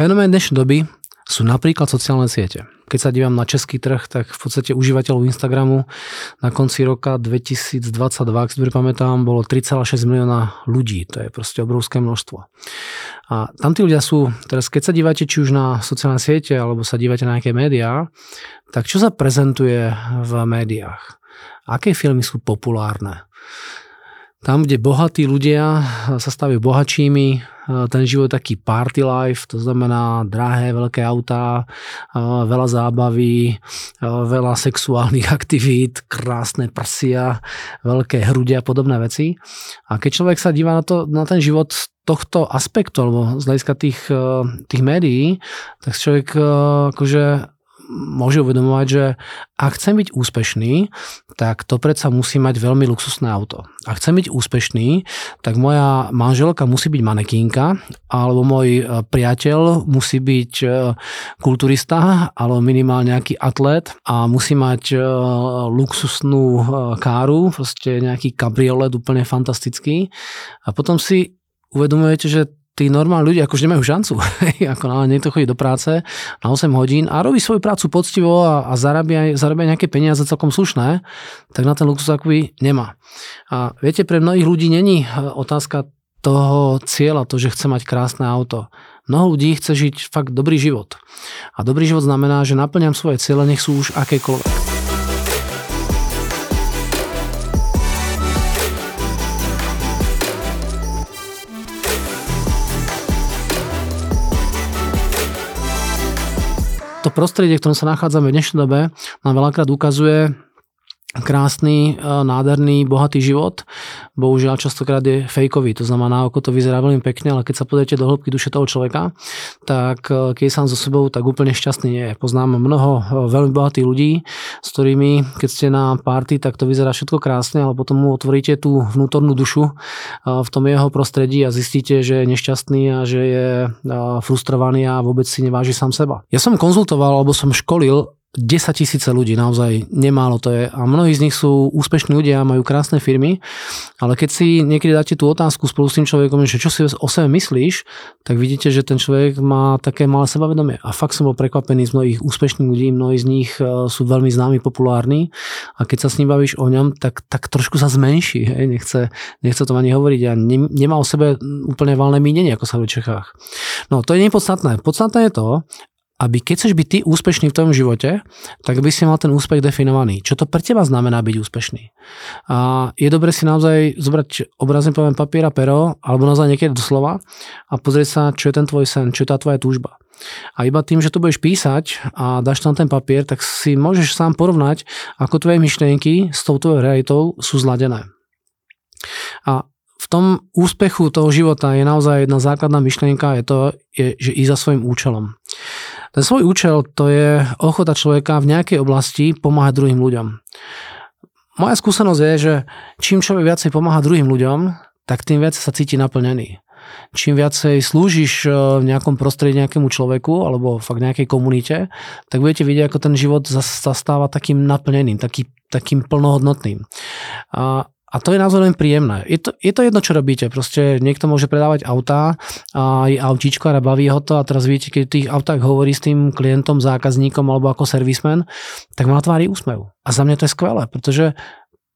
fenomén dnešnej doby sú napríklad sociálne siete. Keď sa dívam na český trh, tak v podstate užívateľov Instagramu na konci roka 2022, ak si pamätám, bolo 3,6 milióna ľudí. To je proste obrovské množstvo. A tam tí ľudia sú, teraz keď sa dívate či už na sociálne siete, alebo sa dívate na nejaké médiá, tak čo sa prezentuje v médiách? Aké filmy sú populárne? Tam, kde bohatí ľudia sa stavujú bohačími, ten život je taký party life, to znamená drahé, veľké autá, veľa zábavy, veľa sexuálnych aktivít, krásne prsia, veľké hrudia a podobné veci. A keď človek sa díva na, to, na ten život z tohto aspektu, alebo z hľadiska tých, tých médií, tak človek akože môže uvedomovať, že ak chcem byť úspešný, tak to predsa musí mať veľmi luxusné auto. Ak chcem byť úspešný, tak moja manželka musí byť manekínka, alebo môj e, priateľ musí byť e, kulturista, alebo minimálne nejaký atlet a musí mať e, luxusnú káru, proste nejaký kabriolet úplne fantastický. A potom si uvedomujete, že tí normálni ľudia akože nemajú šancu. ako na niekto chodí do práce na 8 hodín a robí svoju prácu poctivo a, a zarabia, zarabia nejaké peniaze celkom slušné, tak na ten luxus akoby nemá. A viete, pre mnohých ľudí není e, otázka toho cieľa, to, že chce mať krásne auto. Mnoho ľudí chce žiť fakt dobrý život. A dobrý život znamená, že naplňam svoje cieľe, nech sú už akékoľvek. To prostredie, v ktorom sa nachádzame v dnešnej dobe, nám veľakrát ukazuje krásny, e, nádherný, bohatý život. Bohužiaľ častokrát je fejkový, to znamená, ako to vyzerá veľmi pekne, ale keď sa pozriete do hĺbky duše toho človeka, tak e, keď je sám so sebou, tak úplne šťastný nie je. Poznám mnoho e, veľmi bohatých ľudí, s ktorými, keď ste na party, tak to vyzerá všetko krásne, ale potom mu otvoríte tú vnútornú dušu v tom jeho prostredí a zistíte, že je nešťastný a že je frustrovaný a vôbec si neváži sám seba. Ja som konzultoval alebo som školil 10 tisíce ľudí, naozaj nemálo to je. A mnohí z nich sú úspešní ľudia, majú krásne firmy, ale keď si niekedy dáte tú otázku spolu s tým človekom, že čo si o sebe myslíš, tak vidíte, že ten človek má také malé sebavedomie. A fakt som bol prekvapený z mnohých úspešných ľudí, mnohí z nich e, sú veľmi známi, populárni a keď sa s ním bavíš o ňom, tak, tak trošku sa zmenší. Hej? Nechce, nechce to ani hovoriť a ne, nemá o sebe úplne valné mínenie, ako sa v Čechách. No to je nepodstatné. Podstatné je to, aby keď chceš byť ty úspešný v tom živote, tak by si mal ten úspech definovaný. Čo to pre teba znamená byť úspešný? A je dobre si naozaj zobrať obrazne poviem papier a pero, alebo naozaj niekedy doslova a pozrieť sa, čo je ten tvoj sen, čo je tá tvoja túžba. A iba tým, že to budeš písať a dáš tam ten papier, tak si môžeš sám porovnať, ako tvoje myšlienky s tou tvojou realitou sú zladené. A v tom úspechu toho života je naozaj jedna základná myšlienka, je to, je, že i za svojim účelom. Ten svoj účel to je ochota človeka v nejakej oblasti pomáhať druhým ľuďom. Moja skúsenosť je, že čím človek viacej pomáha druhým ľuďom, tak tým viac sa cíti naplnený. Čím viacej slúžiš e, v nejakom prostredí nejakému človeku alebo fakt nejakej komunite, tak budete vidieť, ako ten život sa stáva takým naplneným, taký, takým plnohodnotným. A a to je naozaj len príjemné. Je to, je to jedno, čo robíte. Proste niekto môže predávať autá a aj autíčko a baví ho to a teraz vidíte, keď tých autách hovorí s tým klientom, zákazníkom alebo ako servismen, tak má tvári úsmev. A za mňa to je skvelé, pretože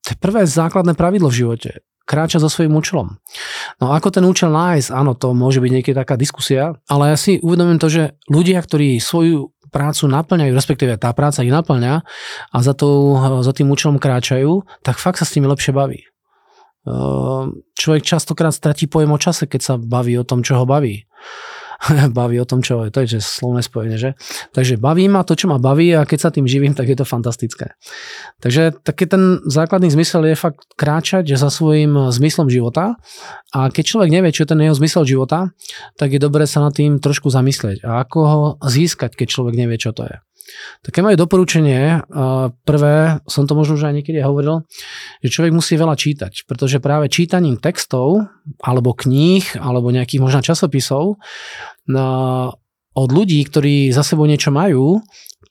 to je prvé základné pravidlo v živote kráča so svojím účelom. No ako ten účel nájsť, áno, to môže byť niekedy taká diskusia, ale ja si uvedomím to, že ľudia, ktorí svoju prácu naplňajú, respektíve tá práca ich naplňa a za, tou, za tým účelom kráčajú, tak fakt sa s nimi lepšie baví. Ehm, človek častokrát stratí pojem o čase, keď sa baví o tom, čo ho baví. baví o tom, čo je. To je že slovné spojenie, že? Takže baví ma to, čo ma baví a keď sa tým živím, tak je to fantastické. Takže taký ten základný zmysel je fakt kráčať za svojím zmyslom života a keď človek nevie, čo je ten jeho zmysel života, tak je dobré sa nad tým trošku zamyslieť a ako ho získať, keď človek nevie, čo to je. Také moje doporučenie, prvé, som to možno už aj niekedy hovoril, že človek musí veľa čítať, pretože práve čítaním textov, alebo kníh, alebo nejakých možno časopisov od ľudí, ktorí za sebou niečo majú,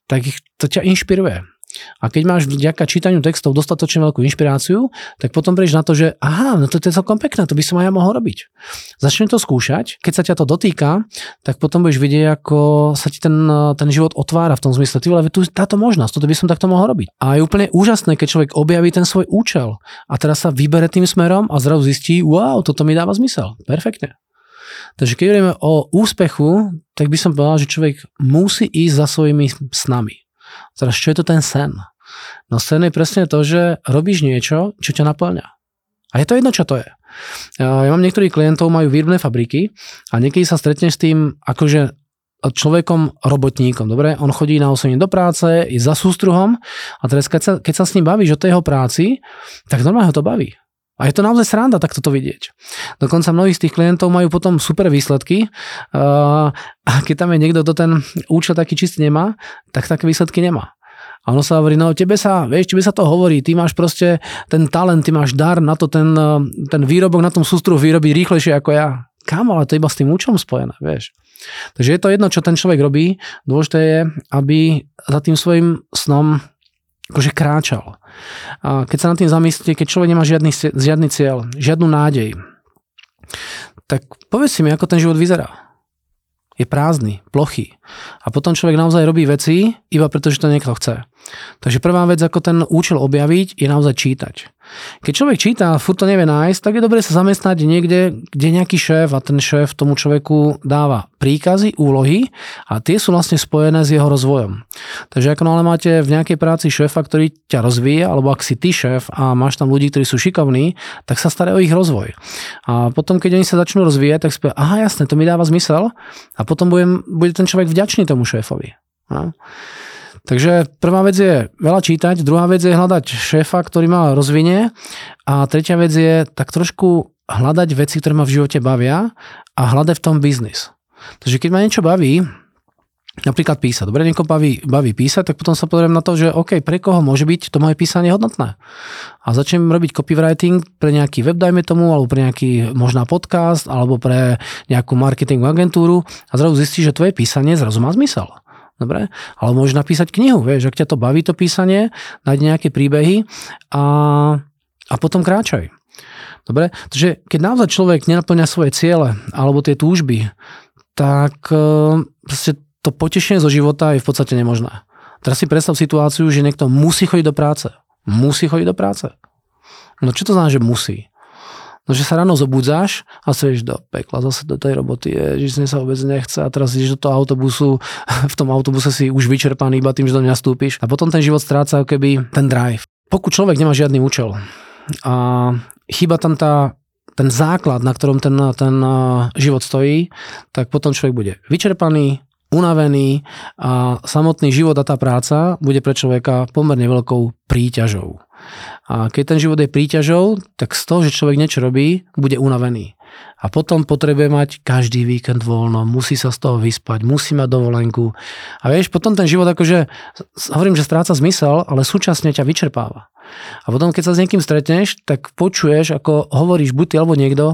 tak ich, to ťa inšpiruje. A keď máš vďaka čítaniu textov dostatočne veľkú inšpiráciu, tak potom prídeš na to, že aha, no to je celkom pekné, to by som aj ja mohol robiť. Začne to skúšať, keď sa ťa to dotýka, tak potom budeš vidieť, ako sa ti ten, ten život otvára v tom zmysle. Ty vole, tu táto možnosť, toto by som takto mohol robiť. A je úplne úžasné, keď človek objaví ten svoj účel a teraz sa vybere tým smerom a zrazu zistí, wow, toto mi dáva zmysel. Perfektne. Takže keď hovoríme o úspechu, tak by som povedal, že človek musí ísť za svojimi snami. Teraz čo je to ten sen? No sen je presne to, že robíš niečo, čo ťa naplňa. A je to jedno, čo to je. Ja mám niektorých klientov, majú výrobné fabriky a niekedy sa stretneš s tým, akože človekom, robotníkom, dobre? On chodí na 8 do práce, je za sústruhom a teraz keď sa, keď sa s ním bavíš o tej jeho práci, tak normálne ho to baví. A je to naozaj sranda takto to vidieť. Dokonca mnohí z tých klientov majú potom super výsledky a keď tam je niekto, kto ten účel taký čistý nemá, tak také výsledky nemá. A ono sa hovorí, no tebe sa, vieš, tebe sa to hovorí, ty máš proste ten talent, ty máš dar na to, ten, ten výrobok na tom sústruhu vyrobiť rýchlejšie ako ja. Kam, ale to iba s tým účom spojené, vieš. Takže je to jedno, čo ten človek robí. Dôležité je, aby za tým svojim snom akože kráčal. A keď sa nad tým zamyslíte, keď človek nemá žiadny, žiadny cieľ, žiadnu nádej, tak povedz si mi, ako ten život vyzerá je prázdny, plochý. A potom človek naozaj robí veci, iba preto, že to niekto chce. Takže prvá vec, ako ten účel objaviť, je naozaj čítať. Keď človek číta a furt to nevie nájsť, tak je dobré sa zamestnať niekde, kde nejaký šéf a ten šéf tomu človeku dáva príkazy, úlohy a tie sú vlastne spojené s jeho rozvojom. Takže ako ale máte v nejakej práci šéfa, ktorý ťa rozvíja, alebo ak si ty šéf a máš tam ľudí, ktorí sú šikovní, tak sa stará o ich rozvoj. A potom, keď oni sa začnú rozvíjať, tak spie, aha jasne, to mi dáva zmysel a potom budem, bude ten človek vďačný tomu šéfovi. No. Takže prvá vec je veľa čítať, druhá vec je hľadať šéfa, ktorý ma rozvinie a tretia vec je tak trošku hľadať veci, ktoré ma v živote bavia a hľadať v tom biznis. Takže keď ma niečo baví, napríklad písať. Dobre, niekoho baví, baví písať, tak potom sa pozriem na to, že OK, pre koho môže byť to moje písanie hodnotné. A začnem robiť copywriting pre nejaký web, dajme tomu, alebo pre nejaký možná podcast, alebo pre nejakú marketingovú agentúru a zrazu zistíš, že tvoje písanie zrazu má zmysel. Dobre? Ale môžeš napísať knihu, vieš, ak ťa to baví to písanie, nájď nejaké príbehy a, a potom kráčaj. Dobre? Takže keď naozaj človek nenaplňa svoje ciele alebo tie túžby, tak proste to potešenie zo života je v podstate nemožné. Teraz si predstav situáciu, že niekto musí chodiť do práce. Musí chodiť do práce. No čo to znamená, že musí? No, že sa ráno zobudzáš a sa do pekla, zase do tej roboty, je, že sa vôbec nechce a teraz ideš do toho autobusu, v tom autobuse si už vyčerpaný iba tým, že do mňa stúpiš a potom ten život stráca keby ten drive. Pokud človek nemá žiadny účel a chyba tam tá ten základ, na ktorom ten, ten život stojí, tak potom človek bude vyčerpaný, unavený a samotný život a tá práca bude pre človeka pomerne veľkou príťažou. A keď ten život je príťažou, tak z toho, že človek niečo robí, bude unavený. A potom potrebuje mať každý víkend voľno, musí sa z toho vyspať, musí mať dovolenku. A vieš, potom ten život akože, hovorím, že stráca zmysel, ale súčasne ťa vyčerpáva. A potom, keď sa s niekým stretneš, tak počuješ, ako hovoríš buď ty alebo niekto,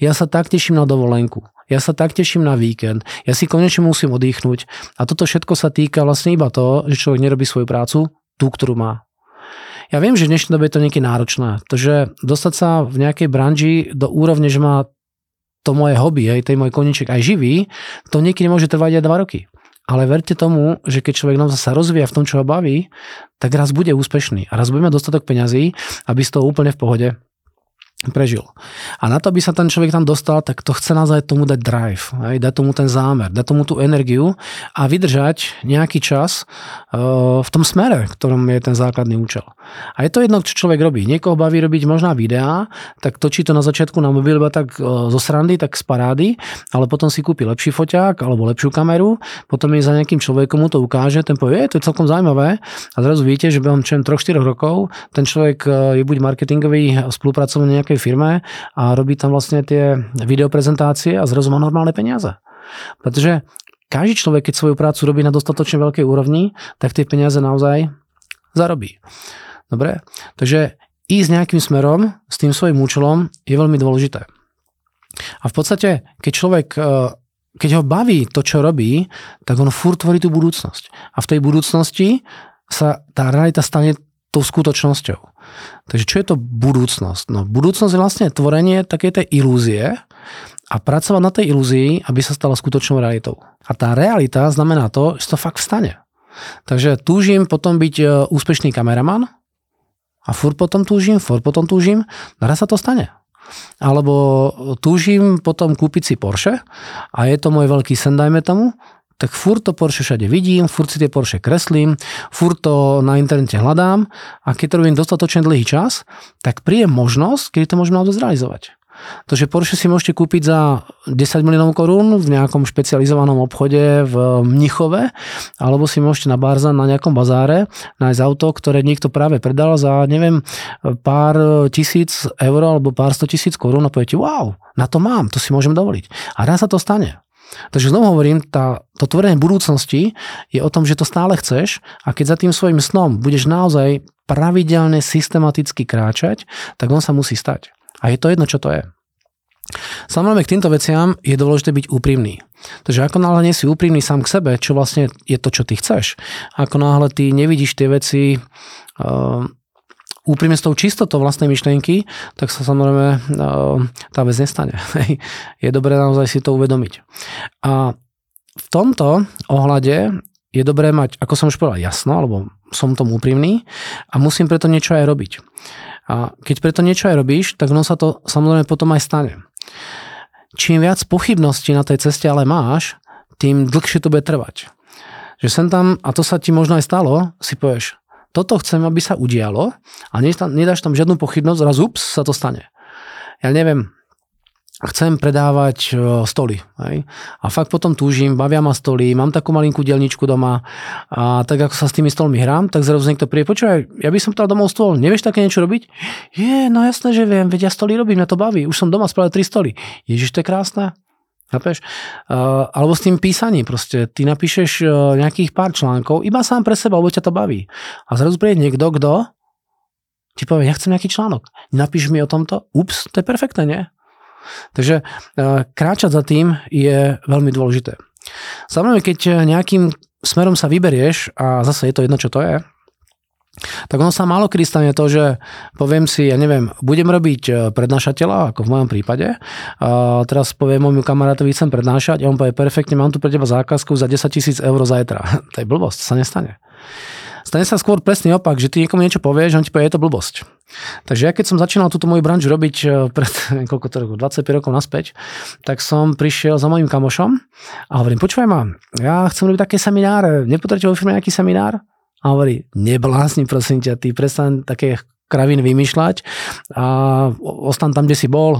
ja sa tak teším na dovolenku. Ja sa tak teším na víkend. Ja si konečne musím oddychnúť. A toto všetko sa týka vlastne iba toho, že človek nerobí svoju prácu, tú, ktorú má. Ja viem, že v dnešnej dobe je to niekedy náročné. Takže dostať sa v nejakej branži do úrovne, že má to moje hobby, aj ten môj koníček aj živý, to niekedy môže trvať aj dva roky. Ale verte tomu, že keď človek naozaj sa rozvíja v tom, čo ho baví, tak raz bude úspešný a raz bude mať dostatok peňazí, aby z toho úplne v pohode prežil. A na to, aby sa ten človek tam dostal, tak to chce naozaj tomu dať drive, aj, dať tomu ten zámer, dať tomu tú energiu a vydržať nejaký čas uh, v tom smere, v ktorom je ten základný účel. A je to jedno, čo človek robí. Niekoho baví robiť možná videá, tak točí to na začiatku na mobil iba tak uh, zo srandy, tak z parády, ale potom si kúpi lepší foťák alebo lepšiu kameru, potom je za nejakým človekom mu to ukáže, ten povie, je to je celkom zaujímavé a zrazu viete, že behom 3-4 rokov ten človek uh, je buď marketingový spolupracovník nejakej firme a robí tam vlastne tie videoprezentácie a zrazu má normálne peniaze. Pretože každý človek, keď svoju prácu robí na dostatočne veľkej úrovni, tak tie peniaze naozaj zarobí. Dobre? Takže ísť nejakým smerom s tým svojim účelom je veľmi dôležité. A v podstate, keď človek e, keď ho baví to, čo robí, tak on furt tvorí tú budúcnosť. A v tej budúcnosti sa tá realita stane tou skutočnosťou. Takže čo je to budúcnosť? No budúcnosť je vlastne tvorenie takej tej ilúzie a pracovať na tej ilúzii, aby sa stala skutočnou realitou. A tá realita znamená to, že to fakt vstane. Takže túžim potom byť e, úspešný kameraman a furt potom túžim, furt potom túžim, raz sa to stane. Alebo túžim potom kúpiť si Porsche a je to môj veľký sen, dajme tomu, tak furt to Porsche všade vidím, furt si tie Porsche kreslím, furt to na internete hľadám a keď to robím dostatočne dlhý čas, tak príde možnosť, kedy to môžeme auto zrealizovať. To, že Porsche si môžete kúpiť za 10 miliónov korún v nejakom špecializovanom obchode v Mnichove, alebo si môžete na Barzan na nejakom bazáre nájsť auto, ktoré niekto práve predal za, neviem, pár tisíc eur alebo pár sto tisíc korún a poviete, wow, na to mám, to si môžem dovoliť. A raz sa to stane. Takže znovu hovorím, tá, to tvorenie budúcnosti je o tom, že to stále chceš a keď za tým svojim snom budeš naozaj pravidelne, systematicky kráčať, tak on sa musí stať. A je to jedno, čo to je. Samozrejme k týmto veciam je dôležité byť úprimný. Takže ako náhle nie si úprimný sám k sebe, čo vlastne je to, čo ty chceš, ako náhle ty nevidíš tie veci uh, úprimne s tou čistotou vlastnej myšlienky, tak sa samozrejme e, tá vec nestane. Je dobré naozaj si to uvedomiť. A v tomto ohľade je dobré mať, ako som už povedal, jasno, alebo som tomu úprimný a musím preto niečo aj robiť. A keď preto niečo aj robíš, tak ono sa to samozrejme potom aj stane. Čím viac pochybností na tej ceste ale máš, tým dlhšie to bude trvať. Že sem tam, a to sa ti možno aj stalo, si povieš, toto chcem, aby sa udialo a nedáš tam žiadnu pochybnosť, raz ups, sa to stane. Ja neviem, chcem predávať e, stoly. Hej? A fakt potom túžim, bavia ma stoly, mám takú malinkú dielničku doma a tak ako sa s tými stolmi hrám, tak zrazu niekto príde, počúvaj, ja by som dal domov stôl, nevieš také niečo robiť? Je, no jasné, že viem, veď ja stoly robím, mňa to baví, už som doma spravil tri stoly. Ježiš, to je krásne. Chápeš? Uh, alebo s tým písaním proste. Ty napíšeš uh, nejakých pár článkov, iba sám pre seba, lebo ťa to baví. A zrazu príde niekto, kto ti povie, ja chcem nejaký článok. Napíš mi o tomto? Ups, to je perfektné, nie? Takže uh, kráčať za tým je veľmi dôležité. Samozrejme, keď nejakým smerom sa vyberieš, a zase je to jedno, čo to je, tak ono sa málo kedy stane to, že poviem si, ja neviem, budem robiť e, prednášateľa, ako v mojom prípade. A teraz poviem môjmu kamarátovi, chcem prednášať a on povie, perfektne, mám tu pre teba zákazku za 10 tisíc eur zajtra. to je blbosť, to sa nestane. Stane sa skôr presný opak, že ty niekomu niečo povieš, on ti povie, je to blbosť. Takže ja keď som začínal túto moju branžu robiť e, pred niekoľko to rokov, 25 rokov naspäť, tak som prišiel za mojim kamošom a hovorím, počúvaj ma, ja chcem robiť také semináre, nepotrebujete vo firme nejaký seminár? A hovorí, neblázni prosím ťa, ty prestaň také kravín vymýšľať a ostan tam, kde si bol.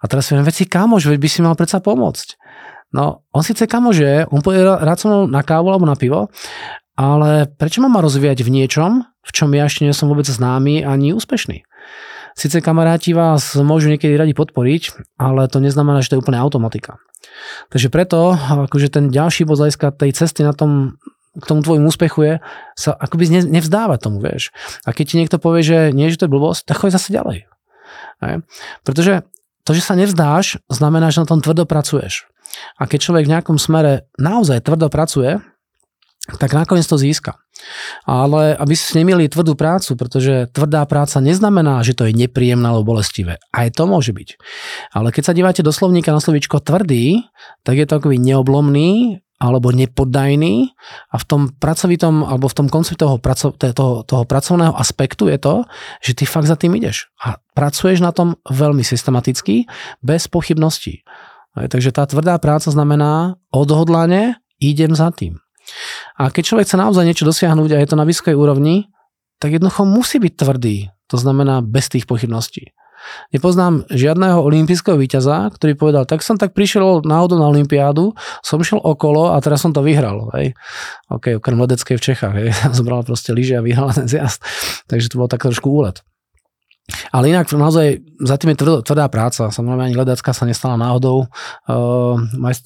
A teraz si veci kamož, veď by si mal predsa pomôcť. No, on síce kamože, on pôjde rád so mnou na kávu alebo na pivo, ale prečo ma má rozvíjať v niečom, v čom ja ešte nie som vôbec známy ani úspešný? Sice kamaráti vás môžu niekedy radi podporiť, ale to neznamená, že to je úplne automatika. Takže preto, akože ten ďalší bod tej cesty na tom k tomu tvojmu úspechu je sa akoby nevzdávať tomu, vieš. A keď ti niekto povie, že nie, že to je blbosť, tak choď zase ďalej. Hej. Pretože to, že sa nevzdáš, znamená, že na tom tvrdo pracuješ. A keď človek v nejakom smere naozaj tvrdo pracuje, tak nakoniec to získa. Ale aby si nemili tvrdú prácu, pretože tvrdá práca neznamená, že to je nepríjemné alebo bolestivé. Aj to môže byť. Ale keď sa diváte do slovníka na slovíčko tvrdý, tak je to akoby neoblomný, alebo nepoddajný a v tom pracovitom alebo v tom koncepte toho, toho, toho pracovného aspektu je to, že ty fakt za tým ideš a pracuješ na tom veľmi systematicky, bez pochybností. Takže tá tvrdá práca znamená odhodlane idem za tým. A keď človek chce naozaj niečo dosiahnuť a je to na vysokej úrovni, tak jednoducho musí byť tvrdý. To znamená bez tých pochybností. Nepoznám žiadného olimpijského víťaza, ktorý povedal, tak som tak prišiel náhodou na olympiádu, som šiel okolo a teraz som to vyhral. Hej. OK, okrem ledeckej v Čechách. Hej. Zobral proste lyže a vyhral ten zjazd. Takže to bol tak trošku úlet. Ale inak naozaj za tým je tvrdá, tvrdá práca. Samozrejme ani ledacká sa nestala náhodou uh,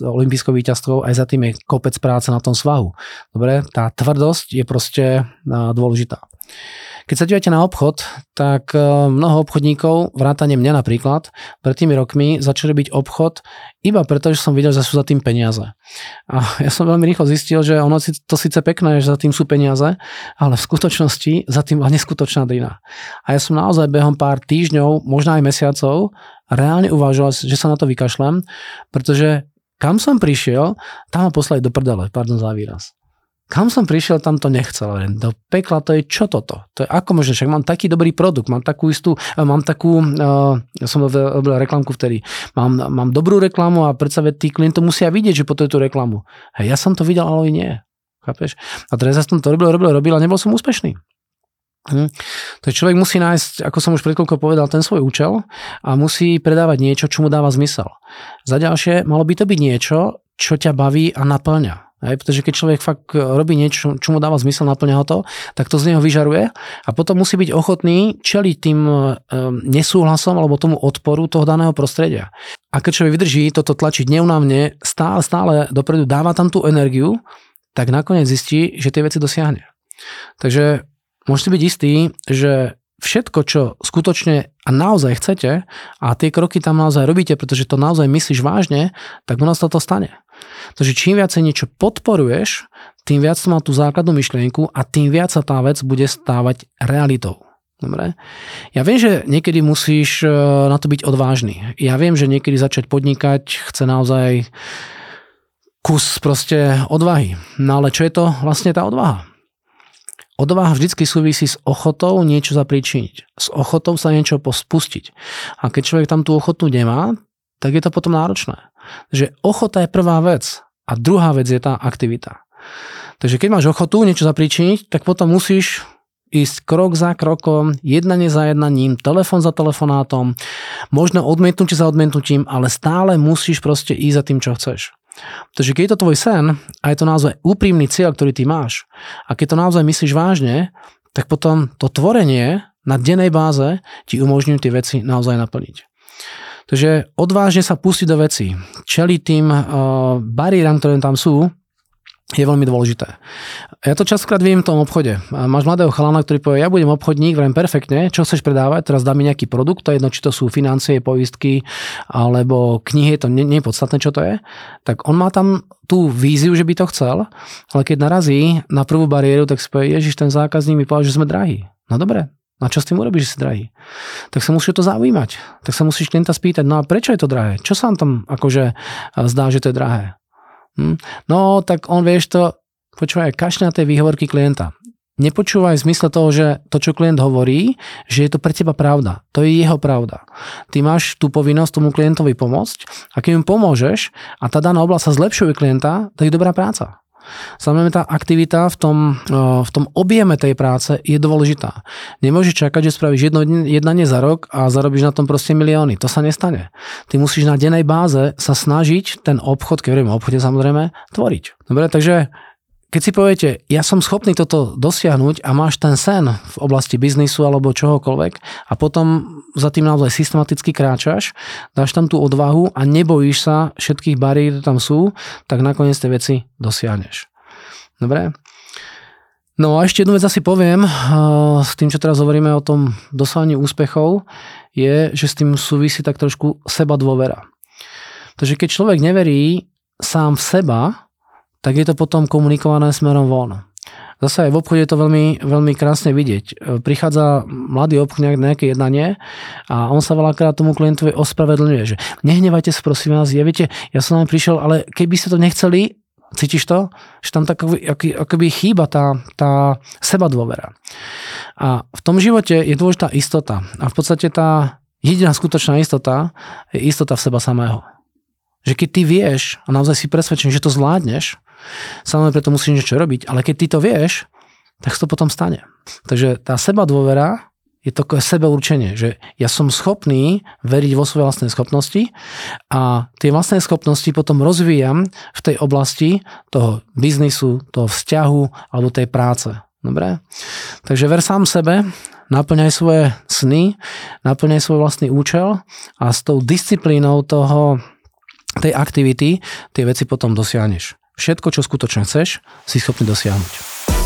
olympijskou víťazstvou, aj za tým je kopec práce na tom svahu. Dobre, tá tvrdosť je proste uh, dôležitá. Keď sa dívate na obchod, tak e, mnoho obchodníkov, vrátane mňa napríklad, pred tými rokmi začali byť obchod iba preto, že som videl, že sú za tým peniaze. A ja som veľmi rýchlo zistil, že ono si to síce pekné, že za tým sú peniaze, ale v skutočnosti za tým je neskutočná drina. A ja som naozaj behom pár týždňov, možno aj mesiacov, reálne uvažoval, že sa na to vykašlem, pretože kam som prišiel, tam ma poslali do prdele, pardon za výraz kam som prišiel, tam to nechcel. Do pekla to je čo toto? To je ako možno, však mám taký dobrý produkt, mám takú istú, eh, mám takú, uh, ja som robil reklamku vtedy, mám, mám dobrú reklamu a predsa tí klienti musia vidieť, že potrebujú tú reklamu. Hej, ja som to videl, ale nie. Chápeš? A teraz ja som to robil, robil, robil a nebol som úspešný. Hm. Takže človek musí nájsť, ako som už pred povedal, ten svoj účel a musí predávať niečo, čo mu dáva zmysel. Za ďalšie, malo by to byť niečo, čo ťa baví a naplňa. Hej, pretože keď človek fakt robí niečo, čo mu dáva zmysel, naplňa ho to, tak to z neho vyžaruje a potom musí byť ochotný čeliť tým e, nesúhlasom alebo tomu odporu toho daného prostredia. A keď človek vydrží toto tlačiť neunavne, stále, stále dopredu dáva tam tú energiu, tak nakoniec zistí, že tie veci dosiahne. Takže môžete byť istí, že všetko, čo skutočne a naozaj chcete a tie kroky tam naozaj robíte, pretože to naozaj myslíš vážne, tak ono sa to stane. Takže čím viacej niečo podporuješ, tým viac má tú základnú myšlienku a tým viac sa tá vec bude stávať realitou. Dobre? Ja viem, že niekedy musíš e, na to byť odvážny. Ja viem, že niekedy začať podnikať chce naozaj kus proste odvahy. No ale čo je to vlastne tá odvaha? Odvaha vždy súvisí s ochotou niečo zapríčiniť. S ochotou sa niečo spustiť. A keď človek tam tú ochotu nemá, tak je to potom náročné. Že ochota je prvá vec a druhá vec je tá aktivita. Takže keď máš ochotu niečo zapríčiniť, tak potom musíš ísť krok za krokom, jednanie za jednaním, telefon za telefonátom, možno odmietnutie za odmietnutím, ale stále musíš proste ísť za tým, čo chceš. Takže keď je to tvoj sen a je to naozaj úprimný cieľ, ktorý ty máš a keď to naozaj myslíš vážne, tak potom to tvorenie na dennej báze ti umožňujú tie veci naozaj naplniť. Takže odvážne sa pustiť do veci, čeliť tým uh, bariéram, ktoré tam sú, je veľmi dôležité. Ja to častokrát viem v tom obchode. Máš mladého chalana, ktorý povie, ja budem obchodník, vrem perfektne, čo chceš predávať, teraz dá mi nejaký produkt, to je jedno, či to sú financie, poistky, alebo knihy, to nie, nie je podstatné, čo to je. Tak on má tam tú víziu, že by to chcel, ale keď narazí na prvú bariéru, tak si povie, ježiš, ten zákazník mi povedal, že sme drahí. No dobre, No a čo s tým urobíš, že si drahý? Tak sa musíš to zaujímať. Tak sa musíš klienta spýtať, no a prečo je to drahé? Čo sa vám tam akože zdá, že to je drahé? Hm? No, tak on vieš to, počúvaj, kašľa tej výhovorky klienta. Nepočúvaj v zmysle toho, že to, čo klient hovorí, že je to pre teba pravda. To je jeho pravda. Ty máš tú povinnosť tomu klientovi pomôcť a keď mu pomôžeš a tá daná oblasť sa zlepšuje klienta, to je dobrá práca. Samozrejme tá aktivita v tom, v tom objeme tej práce je dôležitá. Nemôžeš čakať, že spravíš jedno jednanie za rok a zarobíš na tom proste milióny. To sa nestane. Ty musíš na dennej báze sa snažiť ten obchod, keď hovoríme o obchode samozrejme, tvoriť. Dobre, takže keď si poviete, ja som schopný toto dosiahnuť a máš ten sen v oblasti biznisu alebo čohokoľvek a potom za tým naozaj systematicky kráčaš, dáš tam tú odvahu a nebojíš sa všetkých bariér, tam sú, tak nakoniec tie veci dosiahneš. Dobre? No a ešte jednu vec asi poviem, s tým, čo teraz hovoríme o tom dosahovaní úspechov, je, že s tým súvisí tak trošku seba dôvera. Takže keď človek neverí sám v seba, tak je to potom komunikované smerom von. Zase aj v obchode je to veľmi, veľmi krásne vidieť. E, prichádza mladý obchodník na nejaké jednanie a on sa veľakrát tomu klientovi ospravedlňuje, že nehnevajte sa prosím vás, ja viete, ja som vám prišiel, ale keby ste to nechceli, cítiš to? Že tam tak akoby chýba tá, tá seba dôvera. A v tom živote je dôležitá istota. A v podstate tá jediná skutočná istota je istota v seba samého. Že keď ty vieš a naozaj si presvedčený, že to zvládneš, Samozrejme, preto musíš niečo robiť, ale keď ty to vieš, tak to potom stane. Takže tá seba dôvera je to sebeurčenie, že ja som schopný veriť vo svoje vlastné schopnosti a tie vlastné schopnosti potom rozvíjam v tej oblasti toho biznisu, toho vzťahu alebo tej práce. Dobre? Takže ver sám sebe, naplňaj svoje sny, naplňaj svoj vlastný účel a s tou disciplínou toho, tej aktivity tie veci potom dosiahneš všetko, čo skutočne chceš, si schopný dosiahnuť.